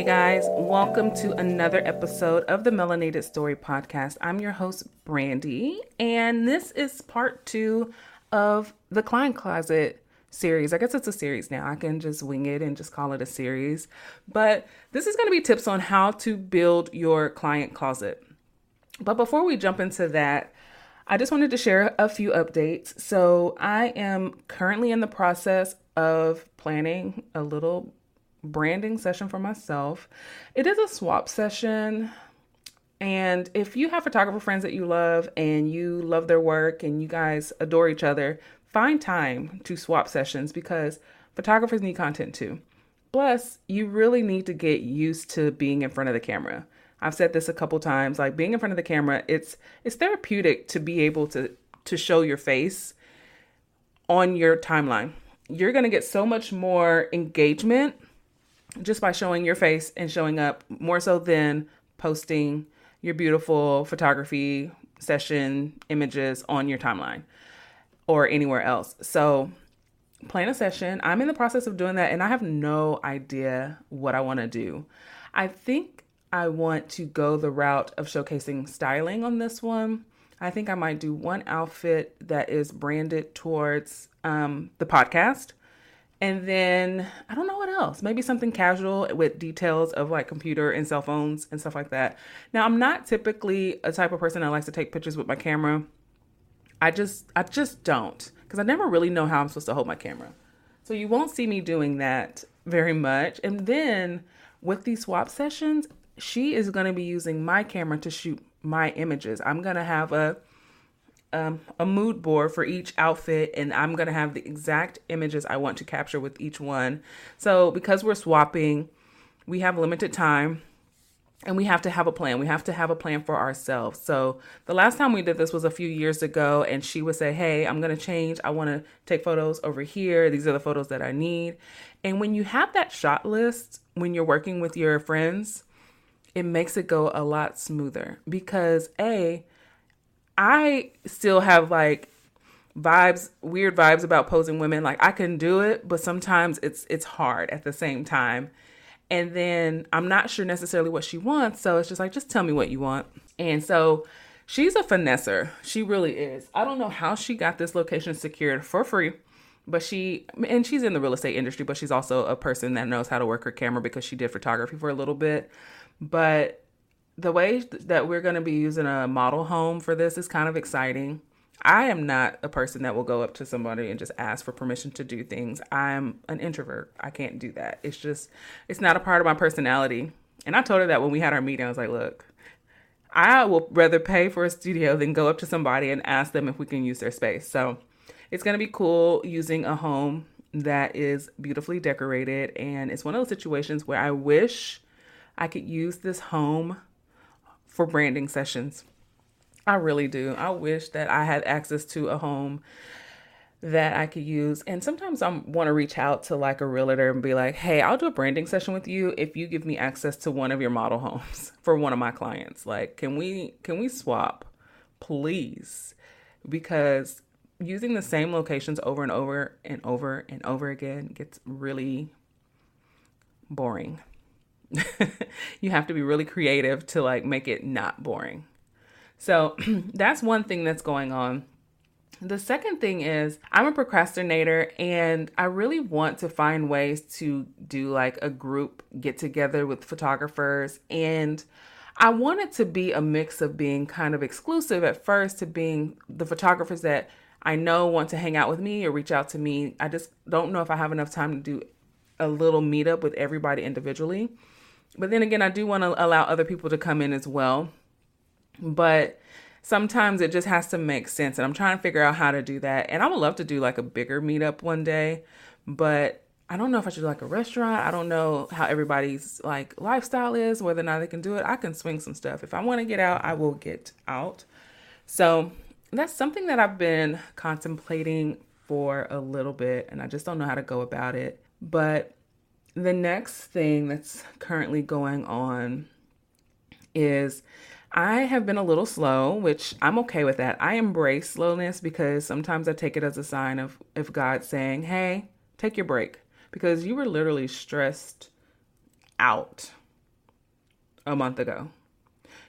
Hey guys, welcome to another episode of the Melanated Story Podcast. I'm your host, Brandi, and this is part two of the Client Closet series. I guess it's a series now. I can just wing it and just call it a series. But this is going to be tips on how to build your client closet. But before we jump into that, I just wanted to share a few updates. So, I am currently in the process of planning a little branding session for myself. It is a swap session. And if you have photographer friends that you love and you love their work and you guys adore each other, find time to swap sessions because photographers need content too. Plus, you really need to get used to being in front of the camera. I've said this a couple times, like being in front of the camera, it's it's therapeutic to be able to to show your face on your timeline. You're going to get so much more engagement just by showing your face and showing up more so than posting your beautiful photography session images on your timeline or anywhere else. So, plan a session. I'm in the process of doing that and I have no idea what I want to do. I think I want to go the route of showcasing styling on this one. I think I might do one outfit that is branded towards um, the podcast and then I don't know what else. Maybe something casual with details of like computer and cell phones and stuff like that. Now, I'm not typically a type of person that likes to take pictures with my camera. I just I just don't because I never really know how I'm supposed to hold my camera. So you won't see me doing that very much. And then with these swap sessions, she is going to be using my camera to shoot my images. I'm going to have a um, a mood board for each outfit and I'm going to have the exact images I want to capture with each one. So, because we're swapping, we have limited time and we have to have a plan. We have to have a plan for ourselves. So, the last time we did this was a few years ago, and she would say, Hey, I'm going to change. I want to take photos over here. These are the photos that I need. And when you have that shot list, when you're working with your friends, it makes it go a lot smoother because A, I still have like vibes, weird vibes about posing women. Like I can do it, but sometimes it's it's hard at the same time. And then I'm not sure necessarily what she wants, so it's just like just tell me what you want. And so she's a finesser. She really is. I don't know how she got this location secured for free, but she and she's in the real estate industry, but she's also a person that knows how to work her camera because she did photography for a little bit. But the way that we're going to be using a model home for this is kind of exciting. I am not a person that will go up to somebody and just ask for permission to do things. I'm an introvert. I can't do that. It's just, it's not a part of my personality. And I told her that when we had our meeting, I was like, look, I will rather pay for a studio than go up to somebody and ask them if we can use their space. So it's going to be cool using a home that is beautifully decorated. And it's one of those situations where I wish I could use this home for branding sessions. I really do. I wish that I had access to a home that I could use. And sometimes I want to reach out to like a realtor and be like, "Hey, I'll do a branding session with you if you give me access to one of your model homes for one of my clients. Like, can we can we swap, please?" Because using the same locations over and over and over and over again gets really boring. you have to be really creative to like make it not boring. So that's one thing that's going on. The second thing is, I'm a procrastinator and I really want to find ways to do like a group get together with photographers. And I want it to be a mix of being kind of exclusive at first to being the photographers that I know want to hang out with me or reach out to me. I just don't know if I have enough time to do a little meetup with everybody individually. But then again, I do want to allow other people to come in as well. But sometimes it just has to make sense. And I'm trying to figure out how to do that. And I would love to do like a bigger meetup one day. But I don't know if I should do like a restaurant. I don't know how everybody's like lifestyle is, whether or not they can do it. I can swing some stuff. If I want to get out, I will get out. So that's something that I've been contemplating for a little bit and I just don't know how to go about it. But the next thing that's currently going on is I have been a little slow, which I'm okay with that. I embrace slowness because sometimes I take it as a sign of if God's saying, "Hey, take your break," because you were literally stressed out a month ago.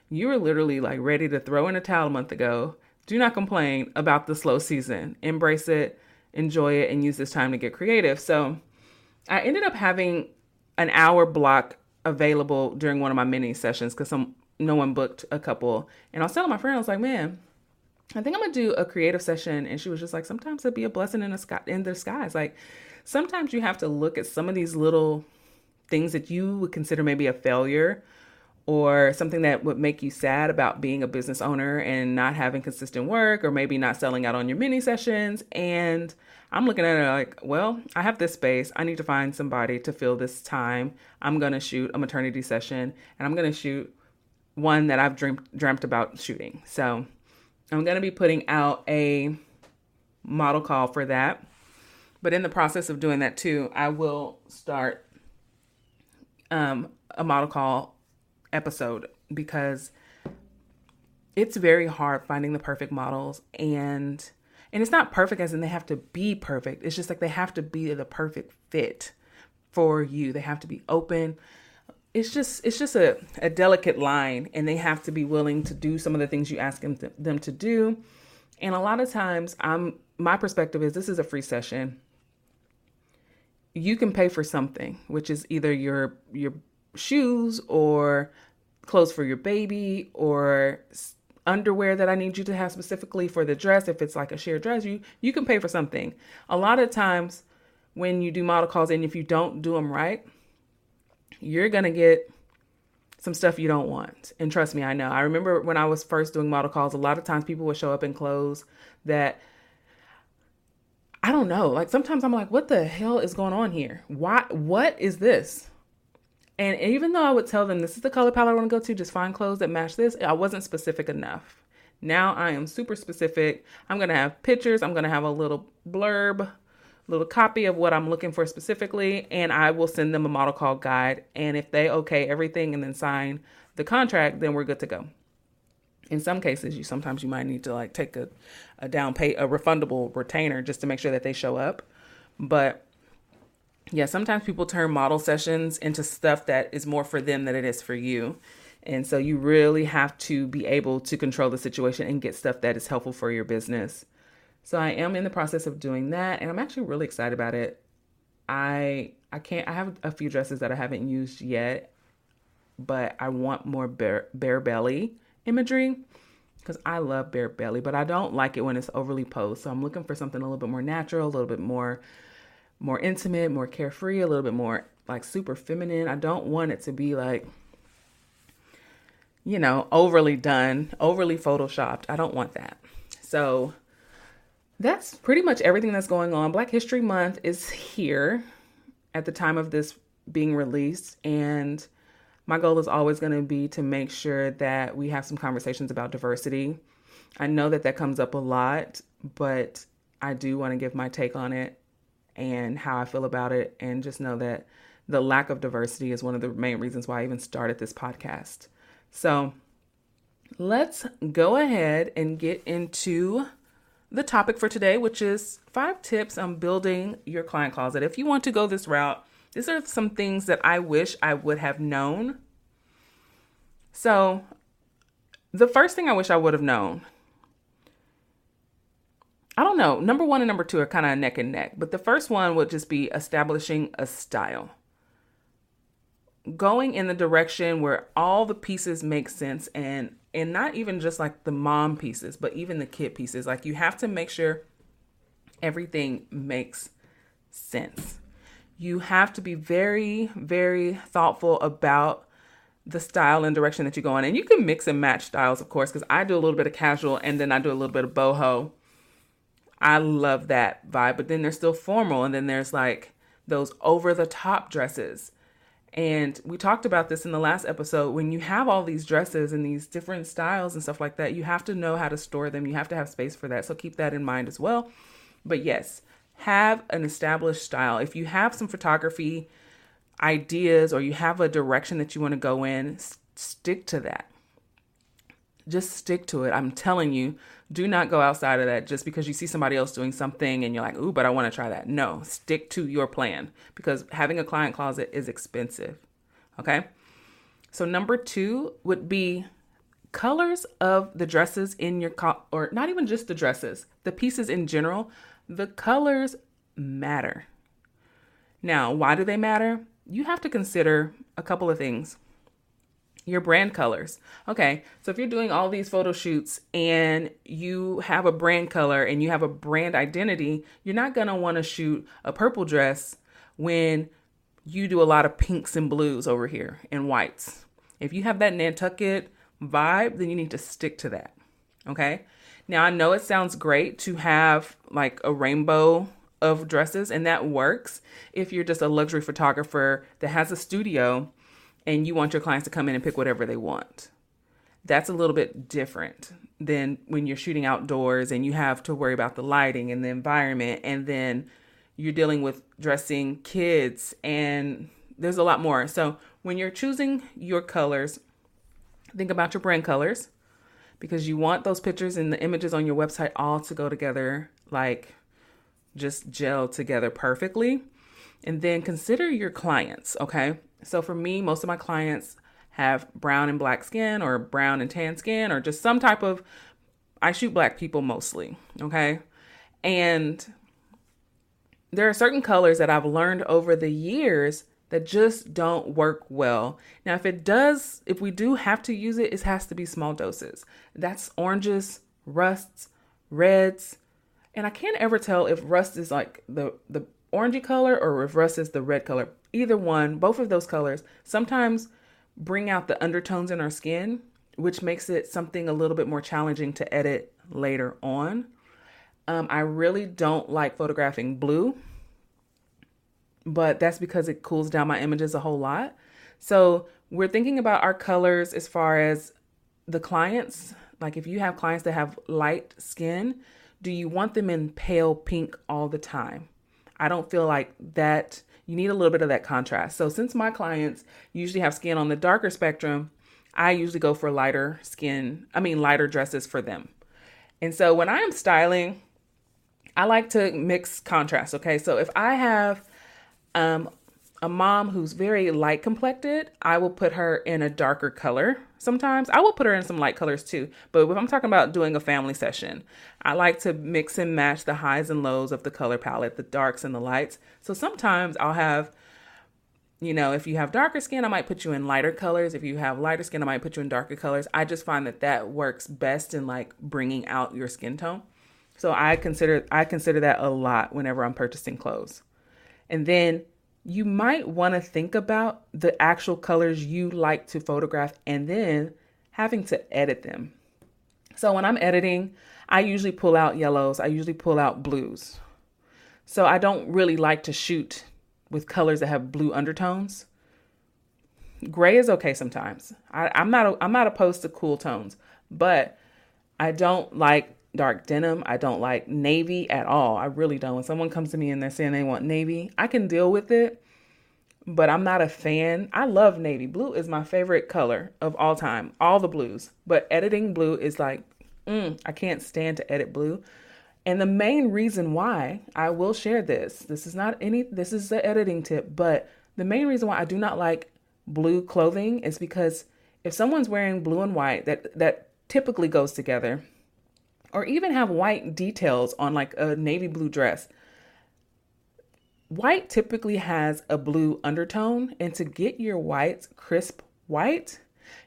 You were literally like ready to throw in a towel a month ago. Do not complain about the slow season. Embrace it, enjoy it, and use this time to get creative. So I ended up having an hour block available during one of my mini sessions because some no one booked a couple. And I was telling my friend, I was like, man, I think I'm gonna do a creative session. And she was just like, sometimes it'd be a blessing in the sky in the skies. Like sometimes you have to look at some of these little things that you would consider maybe a failure or something that would make you sad about being a business owner and not having consistent work or maybe not selling out on your mini sessions and I'm looking at it like, well, I have this space. I need to find somebody to fill this time. I'm going to shoot a maternity session and I'm going to shoot one that I've dreamt dreamt about shooting. So, I'm going to be putting out a model call for that. But in the process of doing that too, I will start um, a model call episode because it's very hard finding the perfect models and and it's not perfect as in they have to be perfect. It's just like they have to be the perfect fit for you. They have to be open. It's just it's just a, a delicate line and they have to be willing to do some of the things you ask them to, them to do. And a lot of times I'm my perspective is this is a free session. You can pay for something, which is either your your shoes or clothes for your baby or underwear that I need you to have specifically for the dress. If it's like a shared dress, you you can pay for something. A lot of times when you do model calls and if you don't do them right, you're going to get some stuff you don't want. And trust me, I know. I remember when I was first doing model calls, a lot of times people would show up in clothes that I don't know. Like sometimes I'm like, what the hell is going on here? Why what is this? And even though I would tell them this is the color palette I want to go to, just find clothes that match this, I wasn't specific enough. Now I am super specific. I'm going to have pictures, I'm going to have a little blurb, little copy of what I'm looking for specifically, and I will send them a model call guide. And if they okay everything and then sign the contract, then we're good to go. In some cases, you sometimes you might need to like take a, a down pay a refundable retainer just to make sure that they show up. But yeah, sometimes people turn model sessions into stuff that is more for them than it is for you. And so you really have to be able to control the situation and get stuff that is helpful for your business. So I am in the process of doing that and I'm actually really excited about it. I I can't I have a few dresses that I haven't used yet, but I want more bare, bare belly imagery because I love bare belly, but I don't like it when it's overly posed. So I'm looking for something a little bit more natural, a little bit more more intimate, more carefree, a little bit more like super feminine. I don't want it to be like, you know, overly done, overly photoshopped. I don't want that. So that's pretty much everything that's going on. Black History Month is here at the time of this being released. And my goal is always going to be to make sure that we have some conversations about diversity. I know that that comes up a lot, but I do want to give my take on it and how I feel about it, and just know that the lack of diversity is one of the main reasons why I even started this podcast. So let's go ahead and get into the topic for today, which is five tips on building your client closet. If you want to go this route, these are some things that I wish I would have known. So, the first thing I wish I would have known I don't know. Number one and number two are kind of neck and neck, but the first one would just be establishing a style. Going in the direction where all the pieces make sense and and not even just like the mom pieces, but even the kid pieces. Like you have to make sure everything makes sense. You have to be very, very thoughtful about the style and direction that you go in. And you can mix and match styles, of course, because I do a little bit of casual and then I do a little bit of boho I love that vibe. But then there's still formal, and then there's like those over the top dresses. And we talked about this in the last episode. When you have all these dresses and these different styles and stuff like that, you have to know how to store them. You have to have space for that. So keep that in mind as well. But yes, have an established style. If you have some photography ideas or you have a direction that you want to go in, stick to that. Just stick to it. I'm telling you, do not go outside of that just because you see somebody else doing something and you're like, ooh, but I want to try that. No, stick to your plan because having a client closet is expensive. Okay. So, number two would be colors of the dresses in your, co- or not even just the dresses, the pieces in general, the colors matter. Now, why do they matter? You have to consider a couple of things. Your brand colors. Okay, so if you're doing all these photo shoots and you have a brand color and you have a brand identity, you're not gonna wanna shoot a purple dress when you do a lot of pinks and blues over here and whites. If you have that Nantucket vibe, then you need to stick to that. Okay. Now, I know it sounds great to have like a rainbow of dresses, and that works if you're just a luxury photographer that has a studio and you want your clients to come in and pick whatever they want. That's a little bit different than when you're shooting outdoors and you have to worry about the lighting and the environment, and then you're dealing with dressing kids, and there's a lot more. So, when you're choosing your colors, think about your brand colors because you want those pictures and the images on your website all to go together like just gel together perfectly. And then consider your clients, okay? So for me, most of my clients have brown and black skin or brown and tan skin or just some type of I shoot black people mostly, okay? And there are certain colors that I've learned over the years that just don't work well. Now, if it does, if we do have to use it, it has to be small doses. That's oranges, rusts, reds, and I can't ever tell if rust is like the the orangey color or is the red color. Either one, both of those colors sometimes bring out the undertones in our skin, which makes it something a little bit more challenging to edit later on. Um, I really don't like photographing blue, but that's because it cools down my images a whole lot. So we're thinking about our colors as far as the clients. Like if you have clients that have light skin, do you want them in pale pink all the time? I don't feel like that. You need a little bit of that contrast. So, since my clients usually have skin on the darker spectrum, I usually go for lighter skin, I mean, lighter dresses for them. And so, when I am styling, I like to mix contrast. Okay. So, if I have um, a mom who's very light complected, I will put her in a darker color sometimes. I will put her in some light colors too. But if I'm talking about doing a family session, I like to mix and match the highs and lows of the color palette, the darks and the lights. So sometimes I'll have, you know, if you have darker skin, I might put you in lighter colors. If you have lighter skin, I might put you in darker colors. I just find that that works best in like bringing out your skin tone. So I consider I consider that a lot whenever I'm purchasing clothes. And then you might want to think about the actual colors you like to photograph and then having to edit them. So when I'm editing, I usually pull out yellows, I usually pull out blues. So I don't really like to shoot with colors that have blue undertones. Gray is okay sometimes. I, am not I'm not opposed to cool tones, but I don't like dark denim. I don't like navy at all. I really don't. When someone comes to me and they're saying they want navy, I can deal with it, but I'm not a fan. I love navy. Blue is my favorite color of all time, all the blues. But editing blue is like, mm, I can't stand to edit blue. And the main reason why I will share this, this is not any, this is the editing tip, but the main reason why I do not like blue clothing is because if someone's wearing blue and white, that that typically goes together or even have white details on like a navy blue dress. White typically has a blue undertone, and to get your whites crisp white,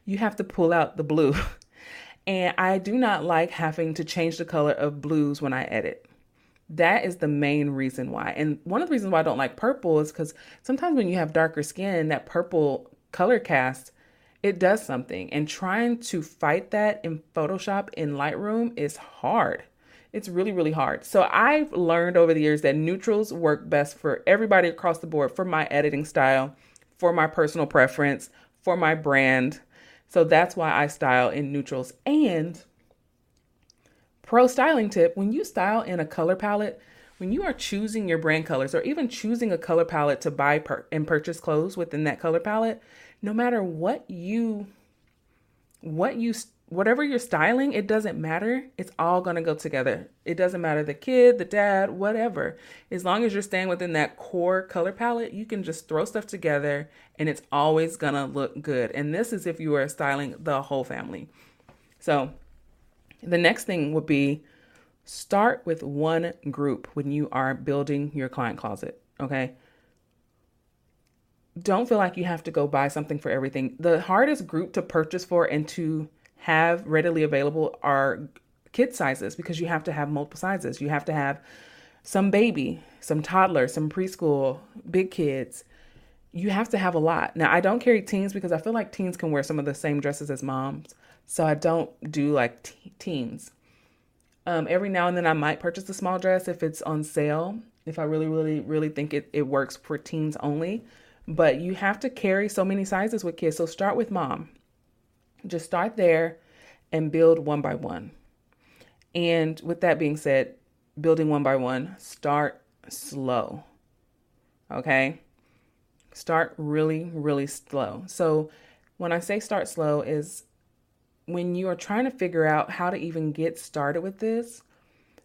you have to pull out the blue. and I do not like having to change the color of blues when I edit. That is the main reason why. And one of the reasons why I don't like purple is because sometimes when you have darker skin, that purple color cast it does something. And trying to fight that in Photoshop in Lightroom is hard. It's really, really hard. So I've learned over the years that neutrals work best for everybody across the board for my editing style, for my personal preference, for my brand. So that's why I style in neutrals. And pro styling tip when you style in a color palette, when you are choosing your brand colors or even choosing a color palette to buy per- and purchase clothes within that color palette, no matter what you what you whatever you're styling, it doesn't matter. It's all going to go together. It doesn't matter the kid, the dad, whatever. As long as you're staying within that core color palette, you can just throw stuff together and it's always going to look good. And this is if you are styling the whole family. So, the next thing would be start with one group when you are building your client closet, okay? Don't feel like you have to go buy something for everything. The hardest group to purchase for and to have readily available are kid sizes because you have to have multiple sizes. You have to have some baby, some toddler, some preschool, big kids. You have to have a lot. Now, I don't carry teens because I feel like teens can wear some of the same dresses as moms. So I don't do like te- teens. Um, every now and then I might purchase a small dress if it's on sale, if I really, really, really think it, it works for teens only. But you have to carry so many sizes with kids. So start with mom. Just start there and build one by one. And with that being said, building one by one, start slow. Okay? Start really, really slow. So when I say start slow is when you are trying to figure out how to even get started with this,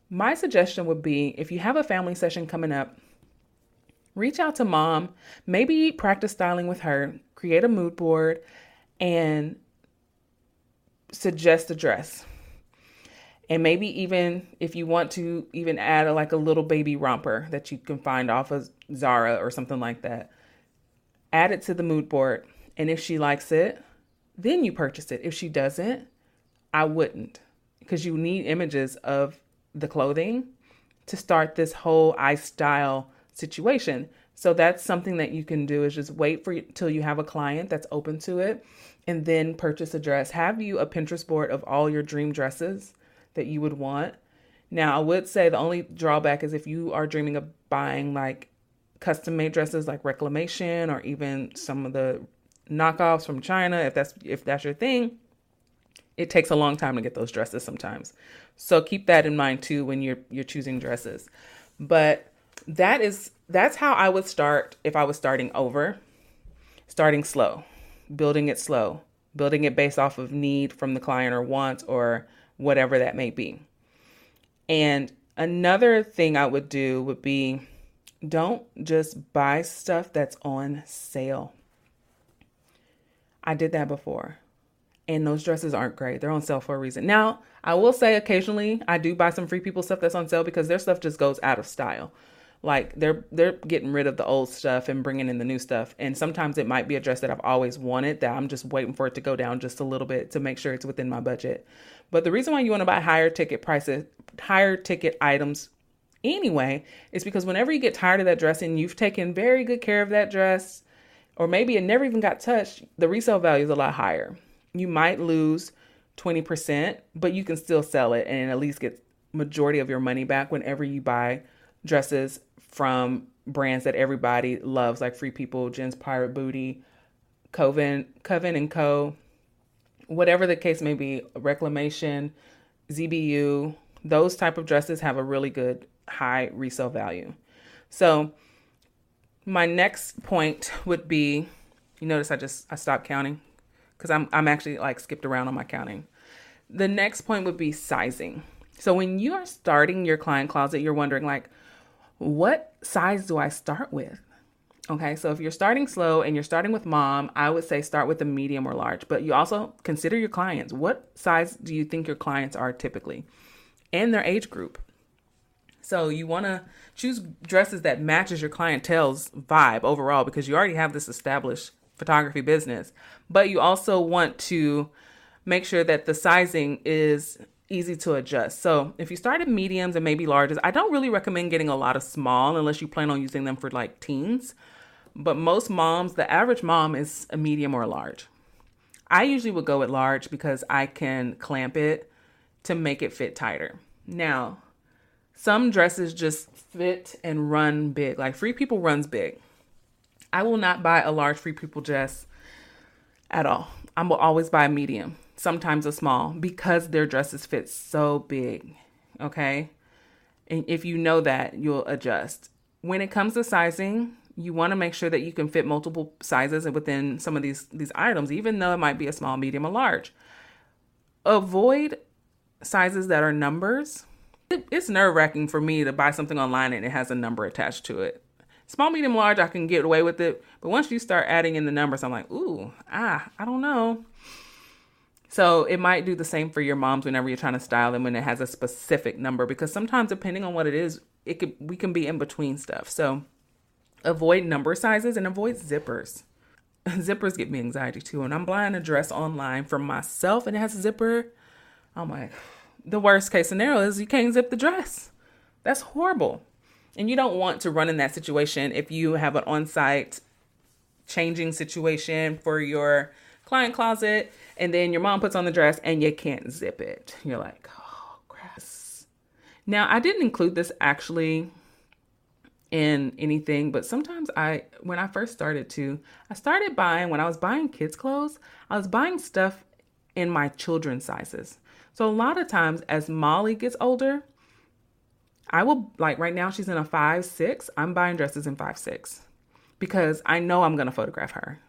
my suggestion would be if you have a family session coming up, reach out to mom, maybe practice styling with her, create a mood board, and suggest a dress. And maybe even if you want to even add a, like a little baby romper that you can find off of Zara or something like that. Add it to the mood board. And if she likes it, then you purchase it. If she doesn't, I wouldn't because you need images of the clothing to start this whole I style situation. So that's something that you can do is just wait for till you have a client that's open to it and then purchase a dress. Have you a Pinterest board of all your dream dresses that you would want? Now, I would say the only drawback is if you are dreaming of buying like custom made dresses like reclamation or even some of the knockoffs from China, if that's if that's your thing, it takes a long time to get those dresses sometimes. So keep that in mind too when you're you're choosing dresses. But that is that's how I would start if I was starting over. Starting slow, building it slow, building it based off of need from the client or wants or whatever that may be. And another thing I would do would be don't just buy stuff that's on sale. I did that before. And those dresses aren't great. They're on sale for a reason. Now, I will say occasionally I do buy some free people stuff that's on sale because their stuff just goes out of style like they're they're getting rid of the old stuff and bringing in the new stuff. And sometimes it might be a dress that i've always wanted that i'm just waiting for it to go down just a little bit to make sure it's within my budget. But the reason why you want to buy higher ticket prices higher ticket items anyway is because whenever you get tired of that dress and you've taken very good care of that dress or maybe it never even got touched the resale value is a lot higher. You might lose 20% but you can still sell it and at least get majority of your money back whenever you buy dresses from brands that everybody loves, like Free People, Jen's Pirate Booty, Coven, Coven and Co. Whatever the case may be, Reclamation, ZBU, those type of dresses have a really good high resale value. So my next point would be, you notice I just I stopped counting because I'm I'm actually like skipped around on my counting. The next point would be sizing. So when you are starting your client closet, you're wondering like, what size do I start with? Okay, so if you're starting slow and you're starting with mom, I would say start with a medium or large, but you also consider your clients. What size do you think your clients are typically and their age group? So you want to choose dresses that matches your clientele's vibe overall because you already have this established photography business, but you also want to make sure that the sizing is easy to adjust. So if you start at mediums and maybe larges, I don't really recommend getting a lot of small unless you plan on using them for like teens. But most moms, the average mom is a medium or a large. I usually would go with large because I can clamp it to make it fit tighter. Now, some dresses just fit and run big. Like Free People runs big. I will not buy a large Free People dress at all. I will always buy a medium sometimes a small because their dresses fit so big. Okay. And if you know that, you'll adjust. When it comes to sizing, you want to make sure that you can fit multiple sizes within some of these these items, even though it might be a small, medium, or large. avoid sizes that are numbers. It, it's nerve wracking for me to buy something online and it has a number attached to it. Small, medium, large, I can get away with it. But once you start adding in the numbers, I'm like, ooh, ah, I don't know. So it might do the same for your moms whenever you're trying to style them when it has a specific number because sometimes depending on what it is, it could we can be in between stuff. So avoid number sizes and avoid zippers. Zippers give me anxiety too. And I'm buying a dress online for myself and it has a zipper. I'm like, the worst case scenario is you can't zip the dress. That's horrible. And you don't want to run in that situation if you have an on site changing situation for your client closet and then your mom puts on the dress and you can't zip it. You're like, oh, grass. Now, I didn't include this actually in anything, but sometimes I, when I first started to, I started buying, when I was buying kids' clothes, I was buying stuff in my children's sizes. So a lot of times as Molly gets older, I will, like right now, she's in a five, six. I'm buying dresses in five, six because I know I'm going to photograph her.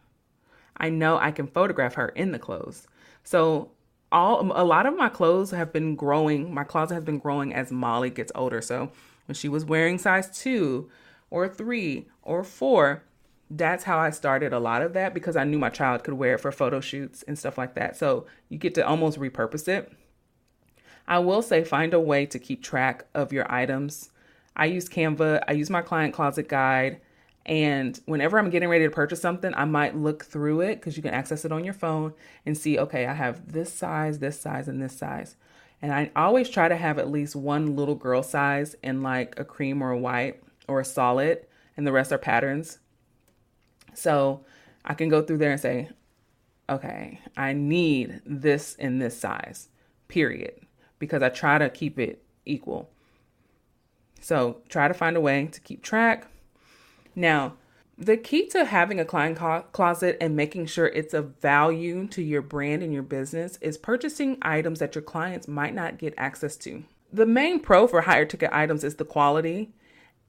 I know I can photograph her in the clothes. So all a lot of my clothes have been growing. My closet has been growing as Molly gets older. So when she was wearing size 2 or 3 or 4, that's how I started a lot of that because I knew my child could wear it for photo shoots and stuff like that. So you get to almost repurpose it. I will say find a way to keep track of your items. I use Canva, I use my client closet guide. And whenever I'm getting ready to purchase something, I might look through it because you can access it on your phone and see, okay, I have this size, this size, and this size. And I always try to have at least one little girl size in like a cream or a white or a solid, and the rest are patterns. So I can go through there and say, okay, I need this in this size, period, because I try to keep it equal. So try to find a way to keep track now, the key to having a client closet and making sure it's of value to your brand and your business is purchasing items that your clients might not get access to. The main pro for higher ticket items is the quality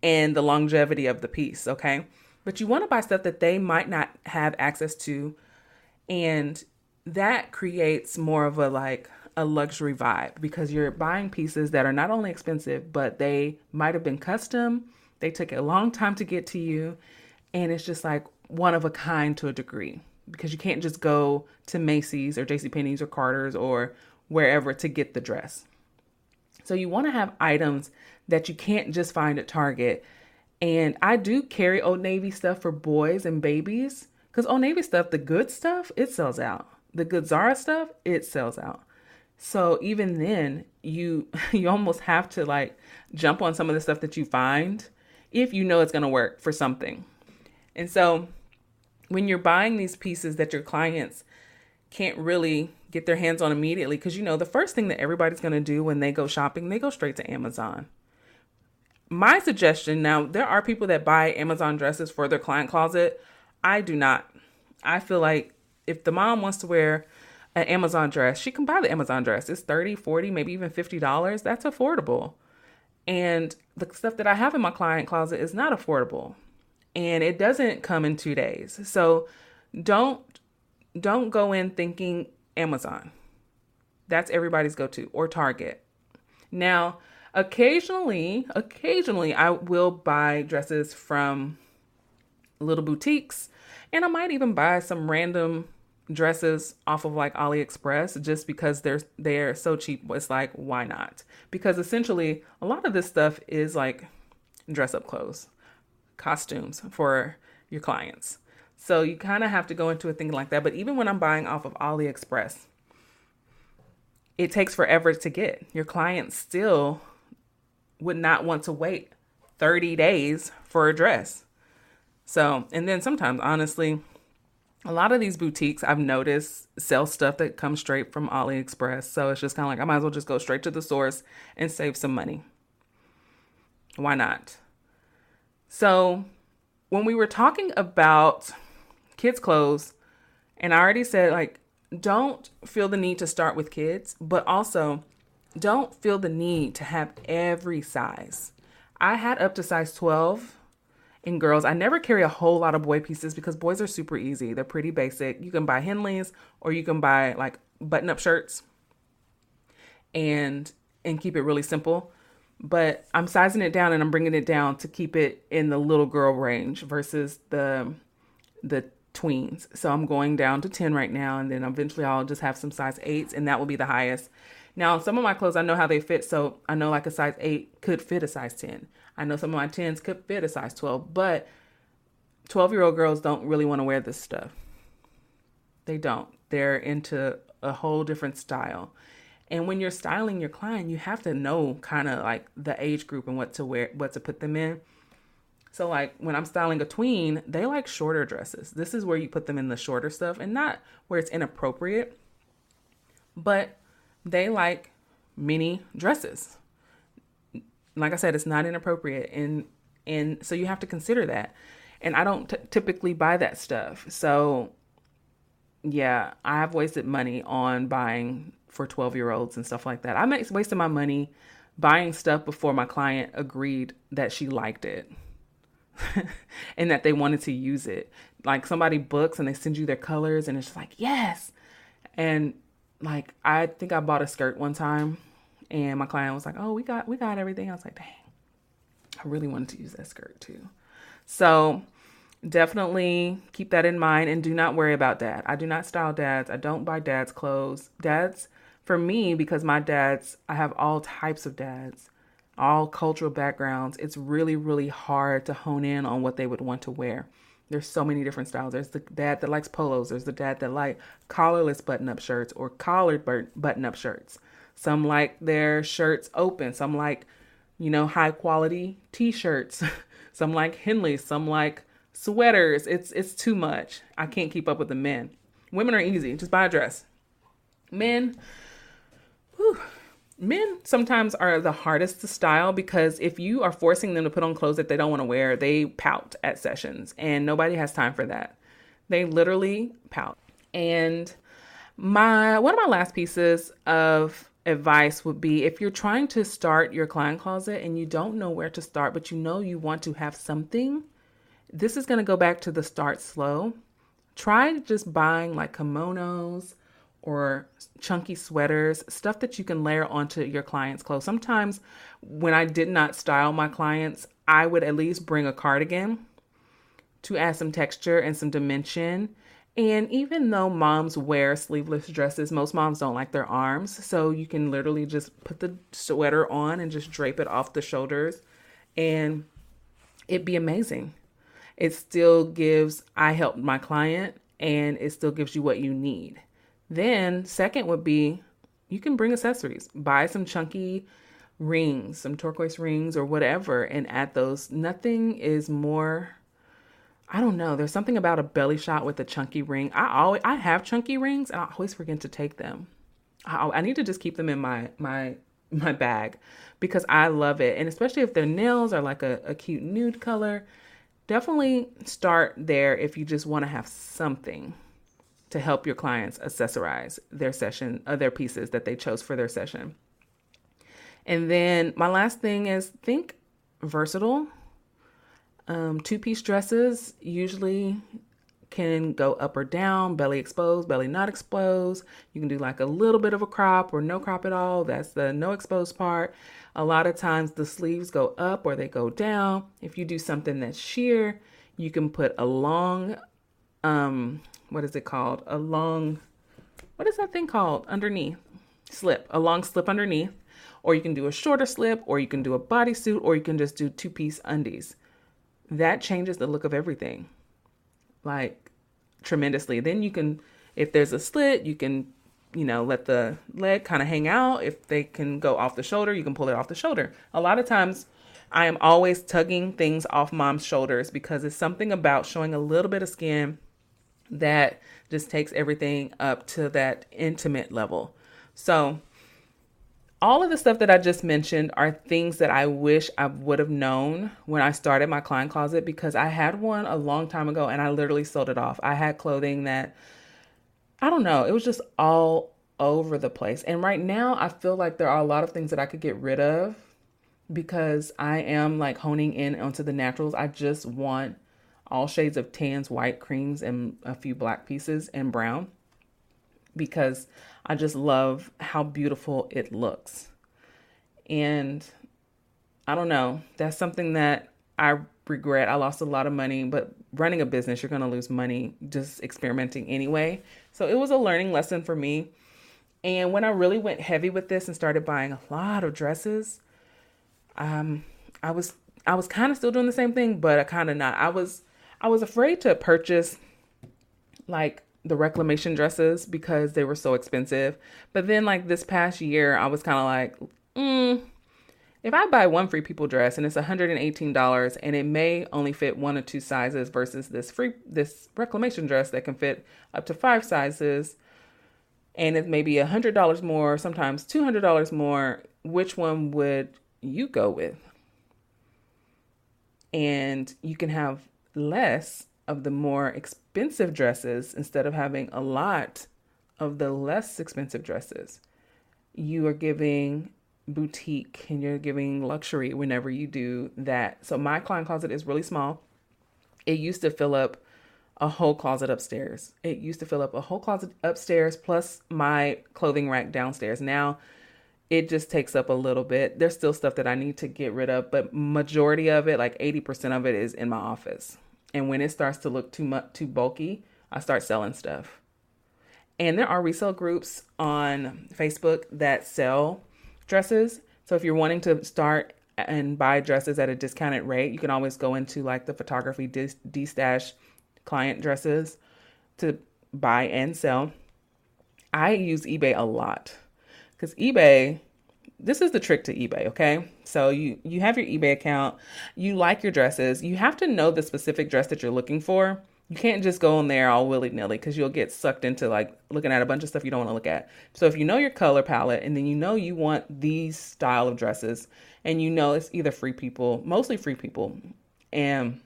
and the longevity of the piece, okay? But you want to buy stuff that they might not have access to and that creates more of a like a luxury vibe because you're buying pieces that are not only expensive but they might have been custom they took a long time to get to you, and it's just like one of a kind to a degree because you can't just go to Macy's or JCPenney's or Carter's or wherever to get the dress. So you want to have items that you can't just find at Target. And I do carry Old Navy stuff for boys and babies because Old Navy stuff, the good stuff, it sells out. The good Zara stuff, it sells out. So even then, you you almost have to like jump on some of the stuff that you find if you know it's going to work for something. And so when you're buying these pieces that your clients can't really get their hands on immediately, because you know, the first thing that everybody's going to do when they go shopping, they go straight to Amazon. My suggestion now, there are people that buy Amazon dresses for their client closet. I do not. I feel like if the mom wants to wear an Amazon dress, she can buy the Amazon dress. It's 30, 40, maybe even $50. That's affordable. And the stuff that I have in my client closet is not affordable and it doesn't come in 2 days. So don't don't go in thinking Amazon. That's everybody's go-to or Target. Now, occasionally, occasionally I will buy dresses from little boutiques and I might even buy some random dresses off of like AliExpress just because they're they're so cheap. It's like why not? Because essentially a lot of this stuff is like dress up clothes, costumes for your clients. So you kind of have to go into a thing like that. But even when I'm buying off of AliExpress, it takes forever to get. Your clients still would not want to wait 30 days for a dress. So, and then sometimes honestly, a lot of these boutiques I've noticed sell stuff that comes straight from AliExpress. So it's just kind of like I might as well just go straight to the source and save some money. Why not? So when we were talking about kids' clothes, and I already said, like, don't feel the need to start with kids, but also don't feel the need to have every size. I had up to size 12 in girls. I never carry a whole lot of boy pieces because boys are super easy. They're pretty basic. You can buy Henleys or you can buy like button up shirts. and and keep it really simple. But I'm sizing it down and I'm bringing it down to keep it in the little girl range versus the the tweens. So I'm going down to 10 right now and then eventually I'll just have some size 8s and that will be the highest. Now, some of my clothes I know how they fit, so I know like a size 8 could fit a size 10. I know some of my 10s could fit a size 12, but 12 year old girls don't really want to wear this stuff. They don't. They're into a whole different style. And when you're styling your client, you have to know kind of like the age group and what to wear, what to put them in. So like when I'm styling a tween, they like shorter dresses. This is where you put them in the shorter stuff and not where it's inappropriate. But they like mini dresses. Like I said, it's not inappropriate and and so you have to consider that. And I don't t- typically buy that stuff. So yeah, I have wasted money on buying for 12 year olds and stuff like that. I wasted my money buying stuff before my client agreed that she liked it and that they wanted to use it. Like somebody books and they send you their colors and it's like, yes. And like I think I bought a skirt one time and my client was like, "Oh, we got we got everything." I was like, "Dang. I really wanted to use that skirt too." So, definitely keep that in mind and do not worry about dad. I do not style dads. I don't buy dad's clothes. Dads for me because my dads, I have all types of dads, all cultural backgrounds. It's really really hard to hone in on what they would want to wear. There's so many different styles. There's the dad that likes polos. There's the dad that like collarless button-up shirts or collared button-up shirts. Some like their shirts open. Some like, you know, high quality t-shirts. some like Henley. Some like sweaters. It's it's too much. I can't keep up with the men. Women are easy. Just buy a dress. Men, whew, men sometimes are the hardest to style because if you are forcing them to put on clothes that they don't want to wear, they pout at sessions and nobody has time for that. They literally pout. And my one of my last pieces of advice would be if you're trying to start your client closet and you don't know where to start, but you know you want to have something, this is going to go back to the start slow. Try just buying like kimonos, or chunky sweaters, stuff that you can layer onto your clients' clothes. Sometimes when I did not style my clients, I would at least bring a cardigan to add some texture and some dimension. And even though moms wear sleeveless dresses, most moms don't like their arms. So you can literally just put the sweater on and just drape it off the shoulders and it'd be amazing. It still gives, I helped my client and it still gives you what you need. Then, second would be you can bring accessories. Buy some chunky rings, some turquoise rings or whatever, and add those. Nothing is more. I don't know. There's something about a belly shot with a chunky ring. I always I have chunky rings and I always forget to take them. I, I need to just keep them in my my my bag because I love it. And especially if their nails are like a, a cute nude color, definitely start there if you just want to have something to help your clients accessorize their session, uh, other pieces that they chose for their session. And then my last thing is think versatile. Um, two piece dresses usually can go up or down, belly exposed, belly not exposed. You can do like a little bit of a crop or no crop at all. That's the no exposed part. A lot of times the sleeves go up or they go down. If you do something that's sheer, you can put a long um what is it called? A long, what is that thing called underneath? Slip, a long slip underneath. Or you can do a shorter slip, or you can do a bodysuit, or you can just do two piece undies. That changes the look of everything, like tremendously. Then you can, if there's a slit, you can, you know, let the leg kind of hang out. If they can go off the shoulder, you can pull it off the shoulder. A lot of times, I am always tugging things off mom's shoulders because it's something about showing a little bit of skin that just takes everything up to that intimate level. So, all of the stuff that I just mentioned are things that I wish I would have known when I started my client closet because I had one a long time ago and I literally sold it off. I had clothing that I don't know, it was just all over the place. And right now, I feel like there are a lot of things that I could get rid of because I am like honing in onto the naturals. I just want all shades of tans, white creams, and a few black pieces and brown. because I just love how beautiful it looks. And I don't know, that's something that I regret. I lost a lot of money, but running a business, you're going to lose money just experimenting anyway. So it was a learning lesson for me. And when I really went heavy with this and started buying a lot of dresses, um, I was I was kind of still doing the same thing, but I kind of not. I was I was afraid to purchase like the reclamation dresses because they were so expensive. But then like this past year, I was kind of like, mm, if I buy one free people dress and it's $118 and it may only fit one or two sizes versus this free this reclamation dress that can fit up to five sizes and it may be $100 more, sometimes $200 more, which one would you go with? And you can have less of the more expensive dresses instead of having a lot of the less expensive dresses. You are giving boutique and you're giving luxury whenever you do that. So my client closet is really small. It used to fill up a whole closet upstairs. It used to fill up a whole closet upstairs plus my clothing rack downstairs. Now it just takes up a little bit. There's still stuff that I need to get rid of, but majority of it, like 80% of it is in my office. And when it starts to look too much too bulky, I start selling stuff. And there are resale groups on Facebook that sell dresses. So if you're wanting to start and buy dresses at a discounted rate, you can always go into like the photography destash client dresses to buy and sell. I use eBay a lot because eBay, this is the trick to eBay, okay? So you you have your eBay account, you like your dresses, you have to know the specific dress that you're looking for you can't just go in there all willy nilly because you'll get sucked into like looking at a bunch of stuff you don't want to look at. So if you know your color palette and then you know you want these style of dresses and you know it's either free people, mostly free people, and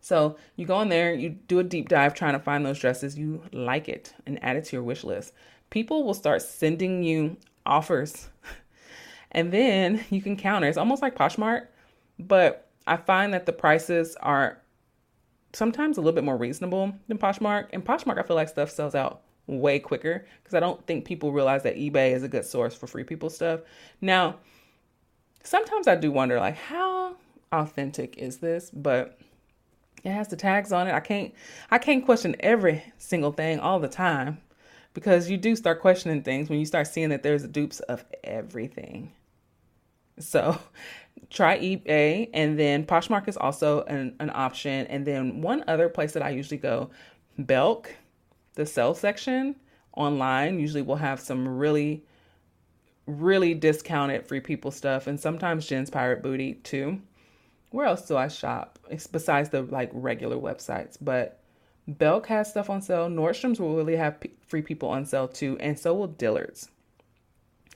so you go in there, you do a deep dive trying to find those dresses, you like it and add it to your wish list. People will start sending you offers and then you can counter. It's almost like Poshmark, but I find that the prices are sometimes a little bit more reasonable than Poshmark. And Poshmark, I feel like stuff sells out way quicker because I don't think people realize that eBay is a good source for free people stuff. Now, sometimes I do wonder like how authentic is this, but it has the tags on it. I can't I can't question every single thing all the time because you do start questioning things when you start seeing that there's dupes of everything. So try eBay and then Poshmark is also an, an option. And then one other place that I usually go, Belk, the sell section online usually will have some really, really discounted free people stuff. And sometimes Jen's Pirate Booty too. Where else do I shop? Besides the like regular websites, but Belk has stuff on sale. Nordstrom's will really have p- free people on sale too, and so will Dillard's.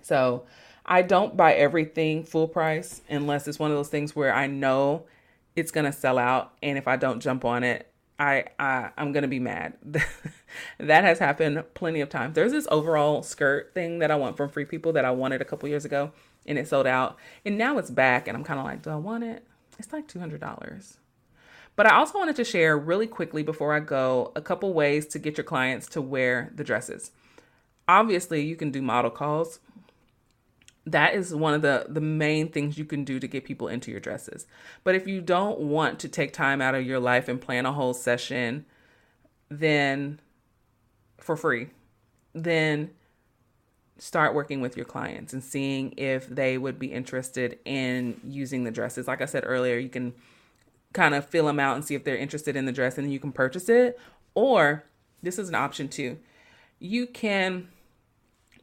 So I don't buy everything full price unless it's one of those things where I know it's gonna sell out, and if I don't jump on it, I, I I'm gonna be mad. that has happened plenty of times. There's this overall skirt thing that I want from Free People that I wanted a couple years ago, and it sold out, and now it's back, and I'm kind of like, do I want it? It's like two hundred dollars. But I also wanted to share really quickly before I go a couple ways to get your clients to wear the dresses. Obviously, you can do model calls that is one of the the main things you can do to get people into your dresses. But if you don't want to take time out of your life and plan a whole session then for free, then start working with your clients and seeing if they would be interested in using the dresses. Like I said earlier, you can kind of fill them out and see if they're interested in the dress and then you can purchase it. Or this is an option too. You can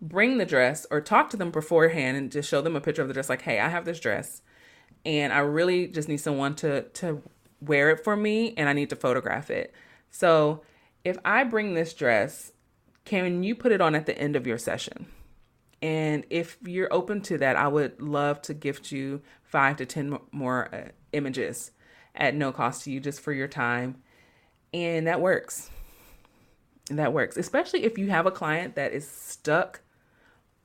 bring the dress or talk to them beforehand and just show them a picture of the dress like hey i have this dress and i really just need someone to to wear it for me and i need to photograph it. So if i bring this dress can you put it on at the end of your session? And if you're open to that i would love to gift you five to ten more uh, images at no cost to you just for your time and that works that works especially if you have a client that is stuck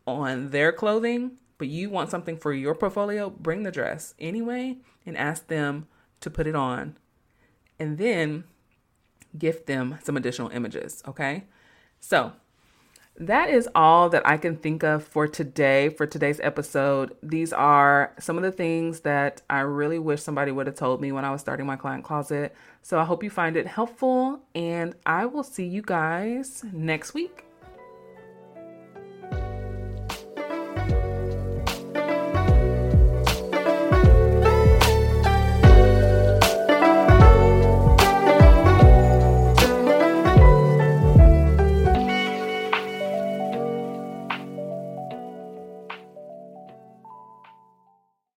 on their clothing, but you want something for your portfolio, bring the dress anyway and ask them to put it on. And then gift them some additional images, okay? So, that is all that I can think of for today, for today's episode. These are some of the things that I really wish somebody would have told me when I was starting my client closet. So I hope you find it helpful, and I will see you guys next week.